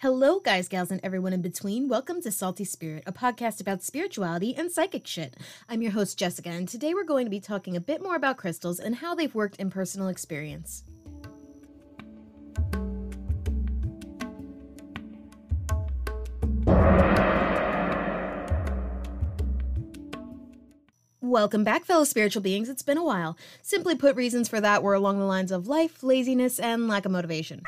Hello, guys, gals, and everyone in between. Welcome to Salty Spirit, a podcast about spirituality and psychic shit. I'm your host, Jessica, and today we're going to be talking a bit more about crystals and how they've worked in personal experience. Welcome back, fellow spiritual beings. It's been a while. Simply put, reasons for that were along the lines of life, laziness, and lack of motivation.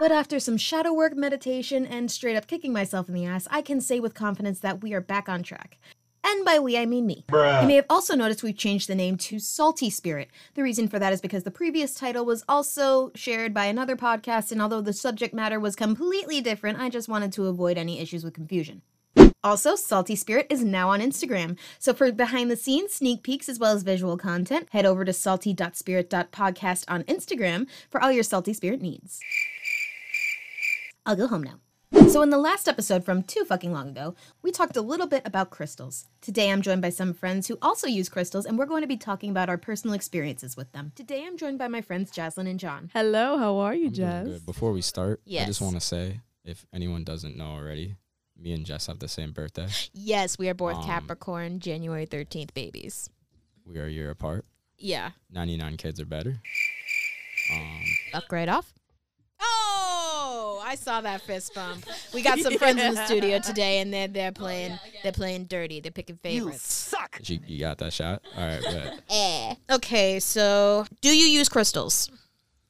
But after some shadow work, meditation, and straight up kicking myself in the ass, I can say with confidence that we are back on track. And by we, I mean me. You may have also noticed we've changed the name to Salty Spirit. The reason for that is because the previous title was also shared by another podcast, and although the subject matter was completely different, I just wanted to avoid any issues with confusion. Also, Salty Spirit is now on Instagram. So for behind the scenes, sneak peeks, as well as visual content, head over to salty.spirit.podcast on Instagram for all your Salty Spirit needs. I'll go home now. So, in the last episode from too fucking long ago, we talked a little bit about crystals. Today, I'm joined by some friends who also use crystals, and we're going to be talking about our personal experiences with them. Today, I'm joined by my friends Jaslyn and John. Hello, how are you, I'm doing Jess? good. Before we start, Yes. I just want to say, if anyone doesn't know already, me and Jess have the same birthday. Yes, we are both Um, Capricorn, January 13th babies. We are a year apart. Yeah. 99 kids are better. Um, Buck right off. Oh, I saw that fist bump. We got some friends in the studio today and they're they're playing they're playing dirty. They're picking favorites. you, suck. you got that shot? All right, but Eh. Okay, so do you use crystals?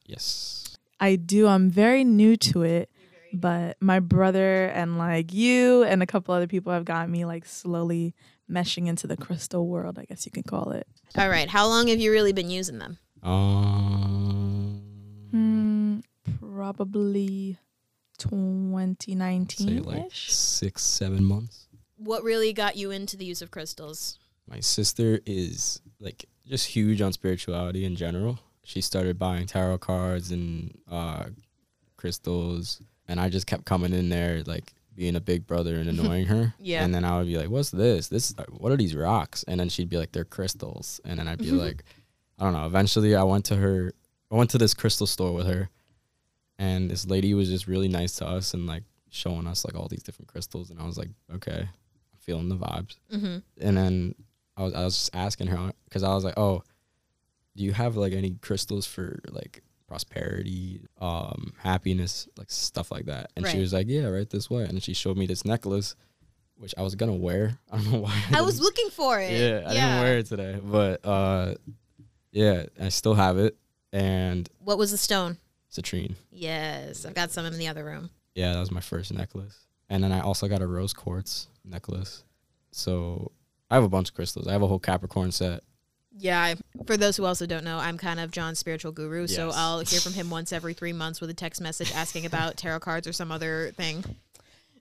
yes. I do. I'm very new to it, but my brother and like you and a couple other people have gotten me like slowly meshing into the crystal world, I guess you can call it. All right, how long have you really been using them? Um, Hmm, probably say 2019 like ish. six, seven months. What really got you into the use of crystals? My sister is like just huge on spirituality in general. She started buying tarot cards and uh, crystals, and I just kept coming in there like being a big brother and annoying her. Yeah. And then I would be like, "What's this? This what are these rocks?" And then she'd be like, "They're crystals." And then I'd be like, "I don't know." Eventually, I went to her. I went to this crystal store with her, and this lady was just really nice to us and like showing us like all these different crystals. And I was like, "Okay, I'm feeling the vibes." Mm-hmm. and then I was I was just asking her because I was like, oh, do you have like any crystals for like prosperity, um, happiness, like stuff like that? And she was like, yeah, right this way. And she showed me this necklace, which I was gonna wear. I don't know why. I was looking for it. yeah, I didn't wear it today, but uh, yeah, I still have it, and What was the stone? Citrine. Yes, I've got some in the other room. Yeah, that was my first necklace, and then I also got a rose quartz necklace. So I have a bunch of crystals. I have a whole Capricorn set. Yeah, I, for those who also don't know, I'm kind of John's spiritual guru, so I'll hear from him once every three months with a text message asking about tarot cards or some other thing.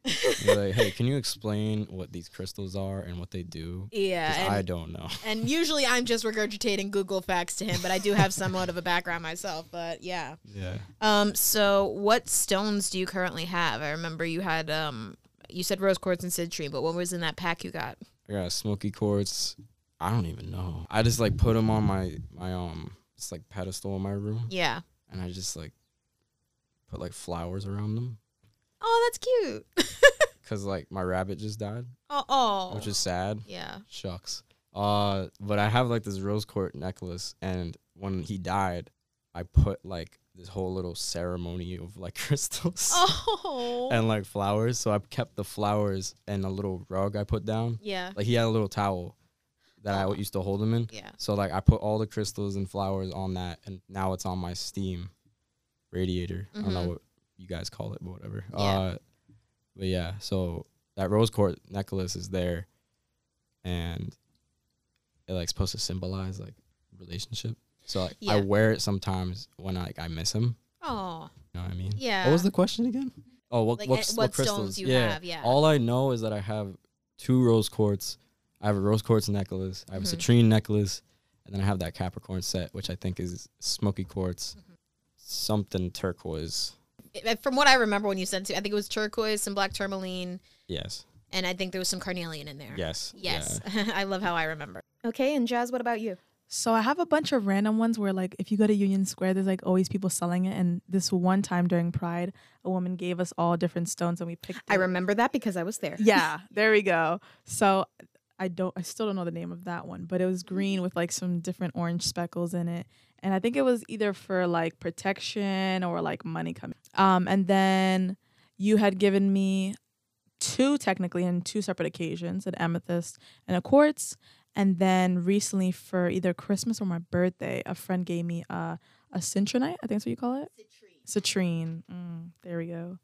You're like, hey, can you explain what these crystals are and what they do? Yeah, I don't know. and usually I'm just regurgitating Google facts to him, but I do have somewhat of a background myself. But yeah, Yeah. um, so what stones do you currently have? I remember you had um, you said rose quartz and citrine, but what was in that pack you got? I got smoky quartz. I don't even know. I just like put them on my my um it's like pedestal in my room, Yeah. and I just like put like flowers around them Oh, that's cute. because like my rabbit just died, oh, oh. which is sad. yeah. Shucks. Uh, but I have like this rose quartz necklace, and when he died, I put like this whole little ceremony of like crystals. Oh. and like flowers. So I kept the flowers and a little rug I put down. yeah. Like he had a little towel that I used to hold him in. Yeah. So like I put all the crystals and flowers on that, and now it's on my steam radiator. I don't know Mhm. what you guys call it, but whatever. Yeah. Uh, but yeah, so that rose quartz necklace is there, and it like supposed to symbolize like relationship. So like I wear it sometimes when I, like I miss him. Oh. You know what I mean? Yeah. What was the question again? Oh, what Like, what, uh, what, what stones crystals? you yeah. have, yeah. All I know is that I have two rose quartz. I have a rose quartz necklace. I have Mhm. a citrine necklace, and then I have that Capricorn set, which I think is smoky quartz, Mm-hmm. something turquoise. It- From what I remember when you sent it, I think it was turquoise, some black tourmaline, Yes. and I think there was some carnelian in there. Yes. Yes. Yeah. I love how I remember. Okay, and Jazz, what about you? So I have a bunch of random ones where like if you go to Union Square, there's like always people selling it. And this one time during Pride, a woman gave us all different stones and we picked. I it. remember that because I was there. Yeah, there we go. So I don't I still don't know the name of that one, but it was green with like some different orange speckles in it. And I think it was either for like protection or like money coming. Um and then you had given me two technically in two separate occasions, an amethyst and a quartz. And then recently for either Christmas or my birthday, a friend gave me a a citronite, I think that's what you call it. Citrine. Mm, there we go.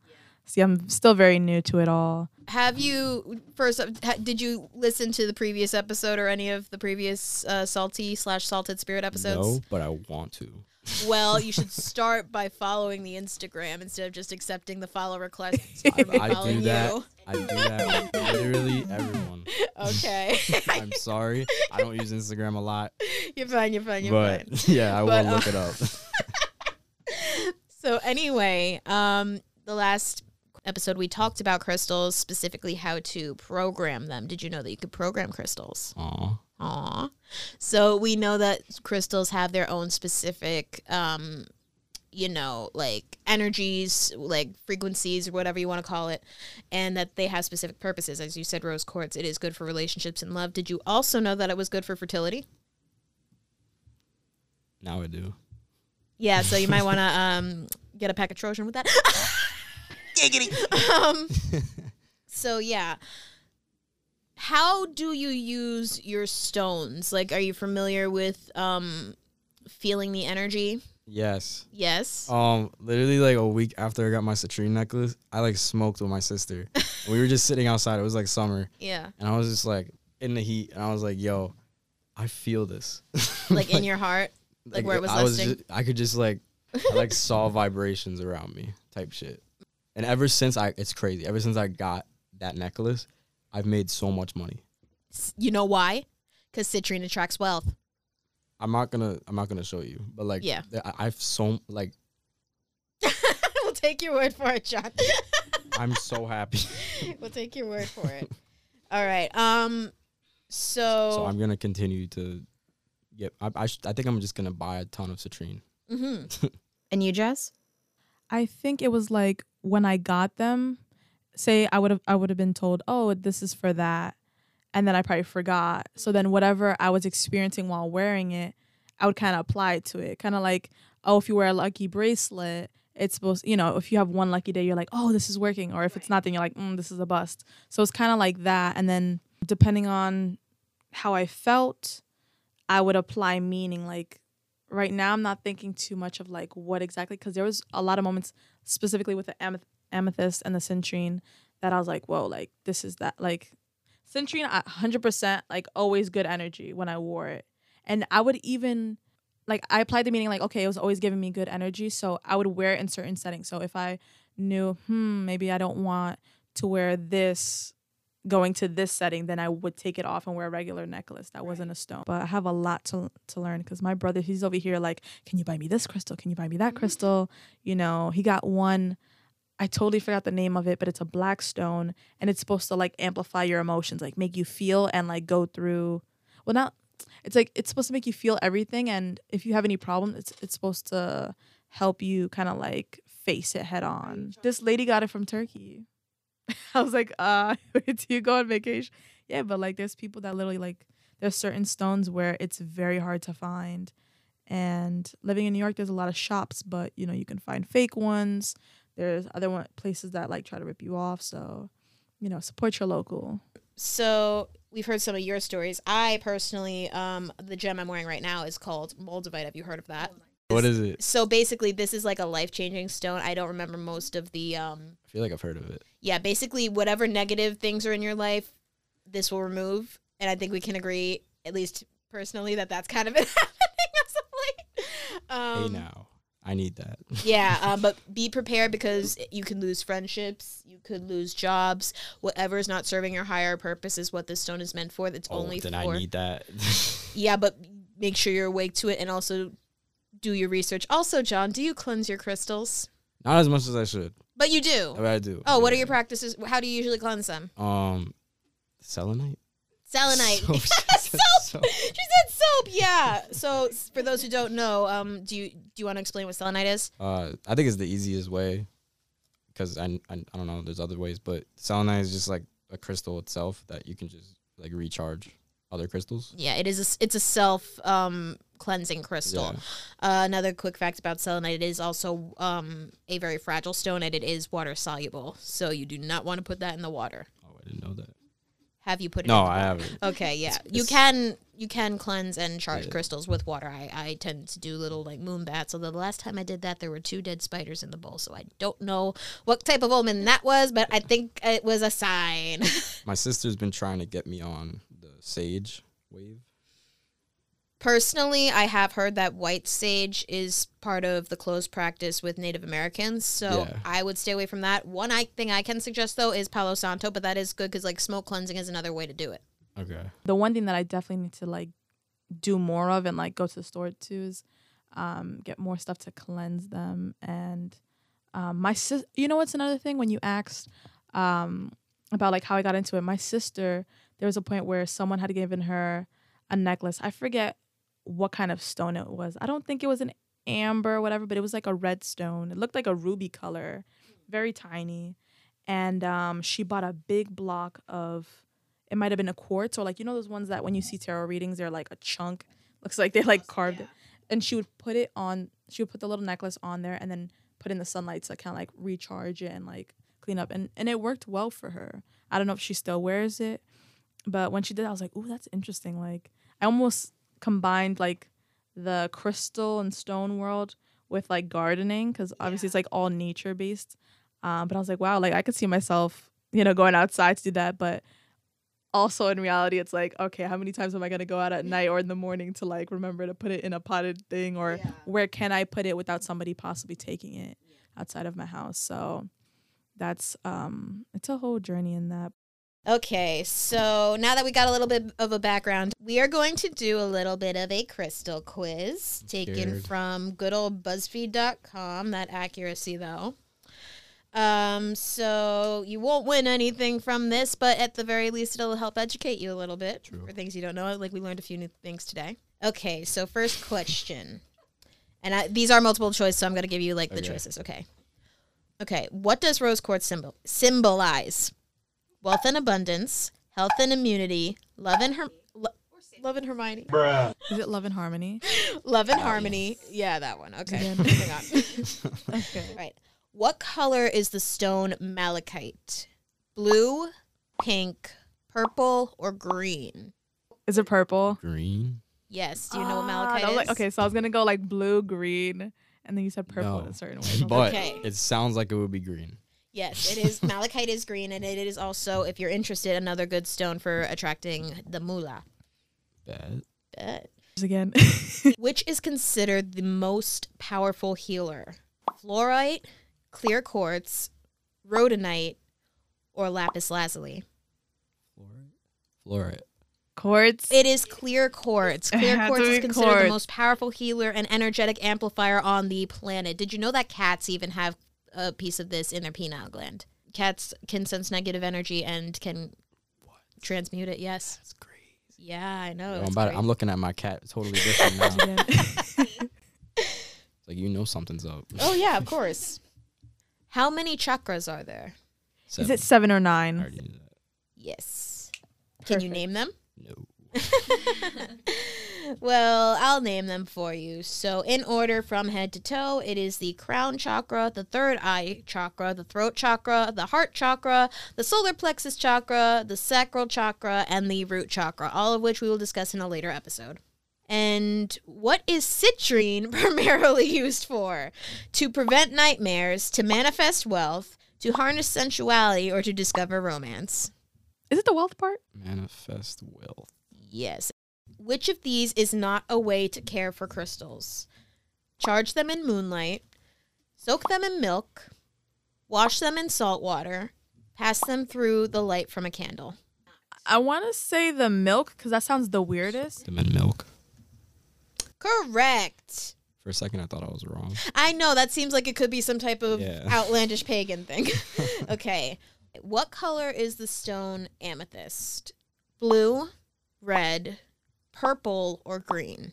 See, I'm still very new to it all. Have you first? ha- Did you listen to the previous episode or any of the previous uh, salty slash salted spirit episodes? No, but I want to. Well, you should start by following the Instagram instead of just accepting the follow requests. I, I do that. you. I do that. with Literally everyone. Okay, I'm sorry. I don't use Instagram a lot, you're fine. You're fine. You're but fine. yeah, I will uh, look it up. So anyway, um, the last episode we talked about crystals, specifically how to program them. Did you know that you could program crystals? Aw. Aw. So we know that crystals have their own specific, um, you know, like energies, like frequencies, or whatever you want to call it, and that they have specific purposes. As you said, rose quartz, it is good for relationships and love. Did you also know that it was good for fertility? Now I do. Yeah, so you might want to um, get a pack of Trojan with that. um, so yeah, how do you use your stones? Like, are you familiar with um, feeling the energy? Yes. Yes. Um, literally like a week after I got my citrine necklace, I like smoked with my sister. we were just sitting outside. It was like summer, yeah, and I was just like in the heat, and I was like, "Yo, I feel this." like in your heart, like, where it was I listing. just, I could just like, I like saw vibrations around me, type shit. And ever since I, it's crazy. Ever since I got that necklace, I've made so much money. you know why? Because citrine attracts wealth. I'm not gonna, I'm not gonna show you, but like, Yeah. I- I've so like, we'll take your word for it, John. I'm so happy. we'll take your word for it. All right. Um. So. so I'm gonna continue to get. I, I, sh- I think I'm just gonna buy a ton of citrine. mhm. And you, Jess? I think it was like when I got them, say I would have I would have been told, "Oh, this is for that." And then I probably forgot. So then whatever I was experiencing while wearing it, I would kind of apply it to it. Kind of like, "Oh, if you wear a lucky bracelet, it's supposed, you know, if you have one lucky day, you're like, "Oh, this is working." Or if it's not, then you're like, mm, "This is a bust." So it's kind of like that. And then depending on how I felt, I would apply meaning like right now I'm not thinking too much of like what exactly because there was a lot of moments specifically with the ameth- amethyst and the citrine that I was like, whoa, like this is that like hundred percent like always good energy when I wore it, and I would even like I applied the meaning like okay, it was always giving me good energy, so I would wear it in certain settings. So if I knew, hmm, maybe I don't want to wear this going to this setting, then I would take it off and wear a regular necklace that wasn't a stone. But I have a lot to to learn because my brother, he's over here like, can you buy me this crystal? Can you buy me that crystal? You know, he got one. I totally forgot the name of it, but it's a black stone and it's supposed to like amplify your emotions, like make you feel and like go through. Well, not. It's like it's supposed to make you feel everything, and if you have any problem, it's it's supposed to help you kind of like face it head on. This lady got it from Turkey. I was like, uh, do you go on vacation? Yeah, but like there's people that literally like there's certain stones where it's very hard to find. And living in New York, there's a lot of shops, but you know, you can find fake ones. There's other one, places that like try to rip you off. So, you know, support your local. So we've heard some of your stories. I personally, um, the gem I'm wearing right now is called Moldavite. Have you heard of that? What is it? So basically, this is like a life changing stone. I don't remember most of the. Um, I feel like I've heard of it. yeah, basically, whatever negative things are in your life, this will remove. And I think we can agree, at least personally, that that's kind of been happening as of late. Um, hey now, I need that. yeah, uh, but be prepared because you can lose friendships, you could lose jobs. Whatever is not serving your higher purpose is what this stone is meant for. That's oh, only then for. I need that. yeah, but make sure you're awake to it and also do your research. Also, John, do you cleanse your crystals? Not as much as I should. But you do. But I do. Oh, what are your practices? How do you usually cleanse them? Um, selenite. Selenite. Soap. She said soap. She said soap. Yeah. So for those who don't know, um, do you do you want to explain what selenite is? Uh, I think it's the easiest way because I, I I don't know. There's other ways, but selenite is just like a crystal itself that you can just like recharge other crystals. Yeah, it is. A, it's a self um, cleansing crystal. Yeah. Uh, another quick fact about selenite: it is also um, a very fragile stone, and it is water soluble. So you do not want to put that in the water. Oh, I didn't know that. Have you put it? No, I haven't. Okay, yeah, It's- you can you can cleanse and charge Yeah. crystals with water. I, I tend to do little like moon baths. Although the last time I did that, there were two dead spiders in the bowl, so I don't know what type of omen that was, but I think it was a sign. My sister's been trying to get me on the sage wave. Personally, I have heard that white sage is part of the closed practice with Native Americans, so Yeah. I would stay away from that. One I, thing I can suggest though is Palo Santo, but that is good because like smoke cleansing is another way to do it. Okay. The one thing that I definitely need to like do more of and like go to the store to is um, get more stuff to cleanse them. And um, my sis, you know what's another thing when you asked um, about like how I got into it. My sister, there was a point where someone had given her a necklace. I forget what kind of stone it was. I don't think it was an amber or whatever, but it was like a red stone. It looked like a ruby color, very tiny. And um, she bought a big block of it might have been a quartz or like you know those ones that when you see tarot readings they're like a chunk looks like they like carved it and she would put it on she would put the little necklace on there and then put in the sunlight to kind of like recharge it and like clean up and and it worked well for her i don't know if she still wears it but when she did i was like oh that's interesting like i almost combined like the crystal and stone world with like gardening because obviously it's like all nature based um, but i was like wow like i could see myself you know going outside to do that but also in reality it's like okay how many times am i going to go out at night or in the morning to like remember to put it in a potted thing or where can i put it without somebody possibly taking it outside of my house? So that's um it's a whole journey in that Okay, so now that we got a little bit of a background, we are going to do a little bit of a crystal quiz taken from good old BuzzFeed.com. That accuracy, though. Um, so you won't win anything from this, but at the very least, it'll help educate you a little bit True. for things you don't know. Like we learned a few new things today. Okay, so first question, and I, these are multiple choice, so I'm gonna give you like the Okay. choices. Okay. Okay, what does rose quartz symbol symbolize? Wealth and abundance, health and immunity, love and her, lo- love and Hermione, is it love and harmony love and harmony. Yeah, that one. Okay, Again. hang on. okay Right. What color is the stone malachite? Blue, pink, purple, or green? is it purple Green. Yes. Do you know what Ah, malachite is? like, okay so i was gonna go like blue green and then you said purple in a certain way But Okay. it sounds like it would be green. Yes, it is. malachite is green, and it is also, if you're interested, another good stone for attracting the moolah. Bad. Bet. again Which is considered the most powerful healer? Fluorite, clear quartz, rhodonite, or lapis lazuli? Fluorite. Fluorite. quartz It is clear quartz. Clear quartz is be considered the most powerful healer and energetic amplifier on the planet. Did you know that cats even have a piece of this in their pineal gland? Cats can sense negative energy and can transmute it. Yes. That's great. Yeah, I know. Yo, I'm, it's about, great. I'm looking at my cat totally different now. Again. Like you know something's up. oh yeah, of course. How many chakras are there? is Seven. it seven or I nine already knew that. Yes. Can you name them? No. well, I'll name them for you. So, in order from head to toe, it is the crown chakra, the third eye chakra, the throat chakra, the heart chakra, the solar plexus chakra, the sacral chakra, and the root chakra, all of which we will discuss in a later episode. And what is citrine primarily used for? To prevent nightmares, to manifest wealth, to harness sensuality, or to discover romance? is it the wealth part Manifest wealth. Yes. Which of these is not a way to care for crystals? Charge them in moonlight, soak them in milk, wash them in salt water, pass them through the light from a candle. I want to say the milk because that sounds the weirdest. Them in milk. Correct. For a second, I thought I was wrong. I know that seems like it could be some type of Yeah. outlandish pagan thing. okay. What color is the stone amethyst? Blue, red, purple, or green?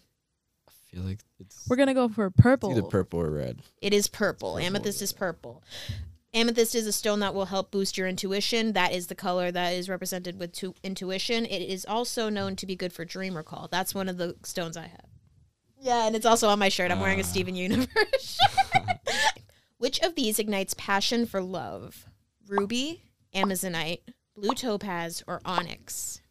I feel like it's We're gonna go for it's purple. either purple or red. It is purple. Purple, Amethyst is yeah. purple. Amethyst is a stone that will help boost your intuition. That is the color that is represented with tu- intuition. It is also known to be good for dream recall. That's one of the stones I have. Yeah, and it's also on my shirt. I'm wearing a Ah. Steven Universe shirt. Which of these ignites passion for love? Ruby, Amazonite, blue topaz, or onyx?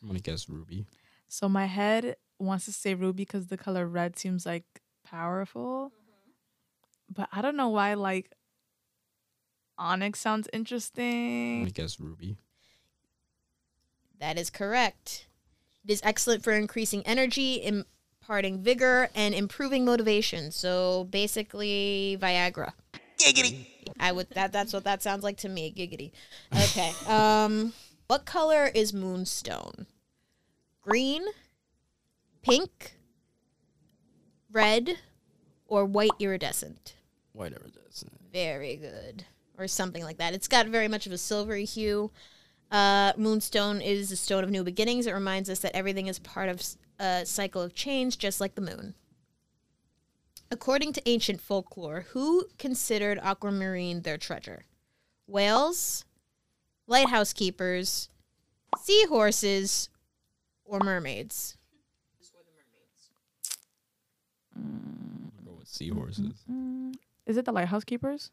I'm gonna guess ruby. So my head wants to say ruby because the color red seems like powerful. But I don't know why like onyx sounds interesting. gonna guess ruby. That is correct. It is excellent for increasing energy, imparting vigor, and improving motivation. So basically, Viagra. Giggity. I would that that's what that sounds like to me. Giggity. Okay. Um, what color is moonstone? Green, pink, red, or white iridescent? White iridescent. Very good. Or something like that. It's got very much of a silvery hue. Uh, Moonstone is a stone of new beginnings. It reminds us that everything is part of a cycle of change, just like the moon. According to ancient folklore, who considered aquamarine their treasure? Whales, lighthouse keepers, seahorses, or mermaids? I'll go with seahorses. Is it the lighthouse keepers?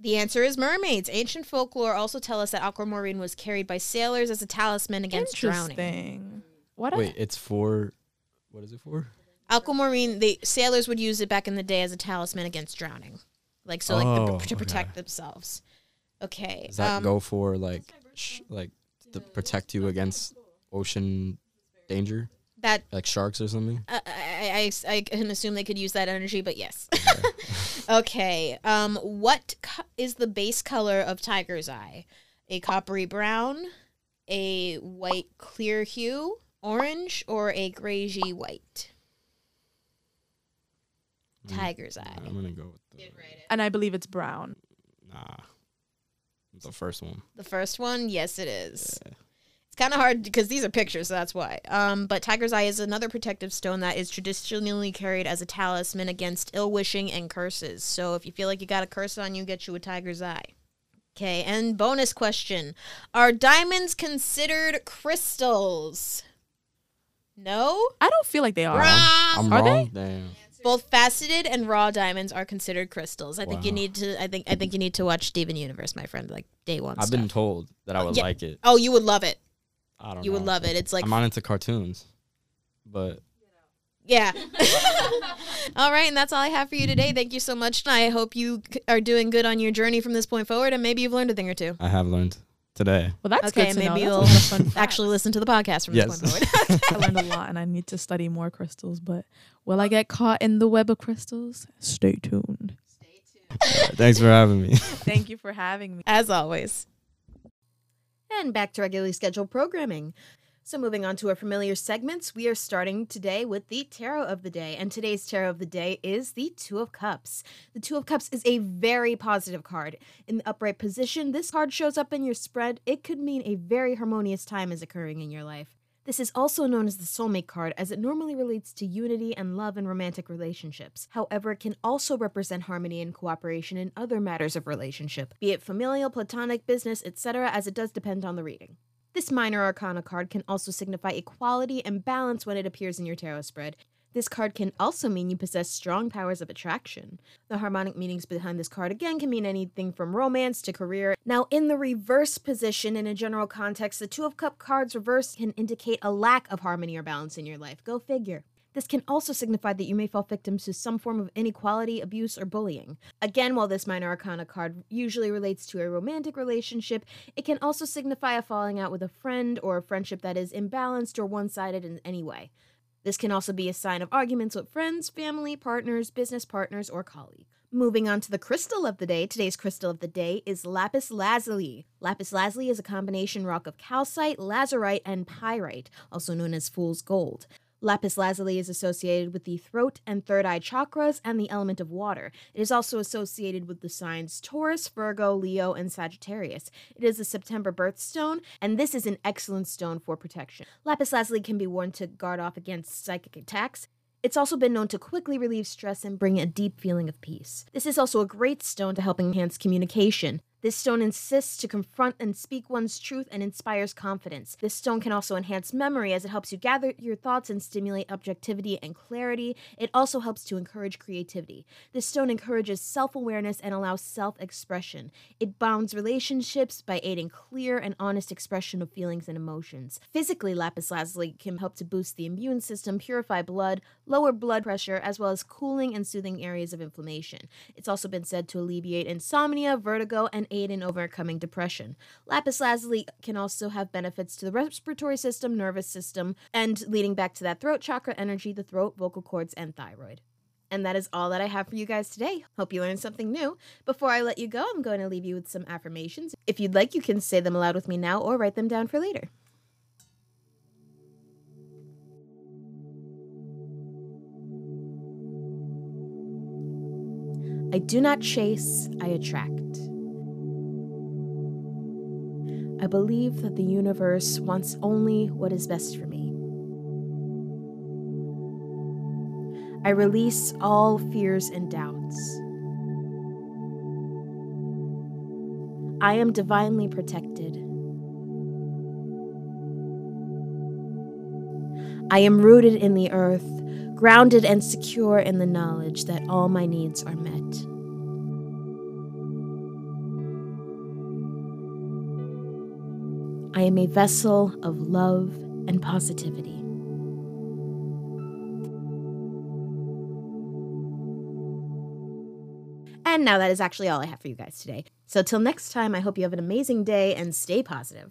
The answer is mermaids. Ancient folklore also tell us that aquamarine was carried by sailors as a talisman against drowning. Interesting. What? Wait, it's for what is it for? Aquamarine, the sailors would use it back in the day as a talisman against drowning, like so, like Oh, the, to okay. protect themselves. Okay, Does that um, go for like sh- like to protect you against ocean danger, that like sharks or something? I, I, I, I can assume they could use that energy, but yes. okay, um, what co- is the base color of tiger's eye? A coppery brown, a white clear hue, orange, or a grayish white? Mm, Tiger's eye. I'm gonna go with the and I believe it's brown. nah, the first one. The first one, yes, it is. Yeah. It's kind of hard because these are pictures, so that's why. Um, but tiger's eye is another protective stone that is traditionally carried as a talisman against ill wishing and curses. So if you feel like you got a curse on you, get you a tiger's eye. Okay, and bonus question: Are diamonds considered crystals? No. I don't feel like they are. I'm Are they? Damn. Both faceted and raw diamonds are considered crystals. I think you need to. I think. I think you need to watch Steven Universe, my friend. Like day one. I've stuff. been told that I would Yeah. like it. Oh, you would love it. I don't. You know. would love it. It's like I'm not into cartoons, but Yeah. all right, and that's all I have for you today. Thank you so much. And I hope you are doing good on your journey from this point forward, and maybe you've learned a thing or two. I have learned today. Well, that's okay, good to maybe know. You'll lot of fun facts. actually listen to the podcast from Yes. this point forward. I learned a lot, and I need to study more crystals. But will I get caught in the web of crystals? Stay tuned. Stay tuned. Thanks for having me. Thank you for having me. As always. And back to regularly scheduled programming. So, moving on to our familiar segments, we are starting today with the tarot of the day. And today's tarot of the day is the Two of Cups. The Two of Cups is a very positive card. In the upright position, this card shows up in your spread. It could mean a very harmonious time is occurring in your life. This is also known as the soulmate card, as it normally relates to unity and love in romantic relationships. However, it can also represent harmony and cooperation in other matters of relationship, be it familial, platonic, business, etc., as it does depend on the reading. This minor arcana card can also signify equality and balance when it appears in your tarot spread. This card can also mean you possess strong powers of attraction. The harmonic meanings behind this card again can mean anything from romance to career. Now, in the reverse position, in a general context, the Two of Cup cards reversed can indicate a lack of harmony or balance in your life. Go figure. This can also signify that you may fall victim to some form of inequality, abuse, or bullying. Again, while this minor arcana card usually relates to a romantic relationship, it can also signify a falling out with a friend or a friendship that is imbalanced or one sided in any way. This can also be a sign of arguments with friends, family, partners, business partners, or colleagues. Moving on to the crystal of the day, today's crystal of the day is lapis lazuli. Lapis lazuli is a combination rock of calcite, lazurite, and pyrite, also known as fool's gold. Lapis lazuli is associated with the throat and third eye chakras and the element of water. It is also associated with the signs Taurus, Virgo, Leo, and Sagittarius. It is a September birthstone, and this is an excellent stone for protection. Lapis lazuli can be worn to guard off against psychic attacks. It's also been known to quickly relieve stress and bring a deep feeling of peace. This is also a great stone to help enhance communication. This stone insists to confront and speak one's truth and inspires confidence. This stone can also enhance memory as it helps you gather your thoughts and stimulate objectivity and clarity. It also helps to encourage creativity. This stone encourages self awareness and allows self expression. It bonds relationships by aiding clear and honest expression of feelings and emotions. Physically, lapis lazuli can help to boost the immune system, purify blood, lower blood pressure, as well as cooling and soothing areas of inflammation. It's also been said to alleviate insomnia, vertigo, and aid in overcoming depression. Lapis lazuli can also have benefits to the respiratory system, nervous system, and leading back to that throat chakra energy, the throat, vocal cords, and thyroid. And that is all that I have for you guys today. Hope you learned something new. Before I let you go, I'm going to leave you with some affirmations. If you'd like, you can say them aloud with me now or write them down for later. I do not chase, I attract. I believe that the universe wants only what is best for me. I release all fears and doubts. I am divinely protected. I am rooted in the earth, grounded and secure in the knowledge that all my needs are met. I am a vessel of love and positivity. And now that is actually all I have for you guys today. So, till next time, I hope you have an amazing day and stay positive.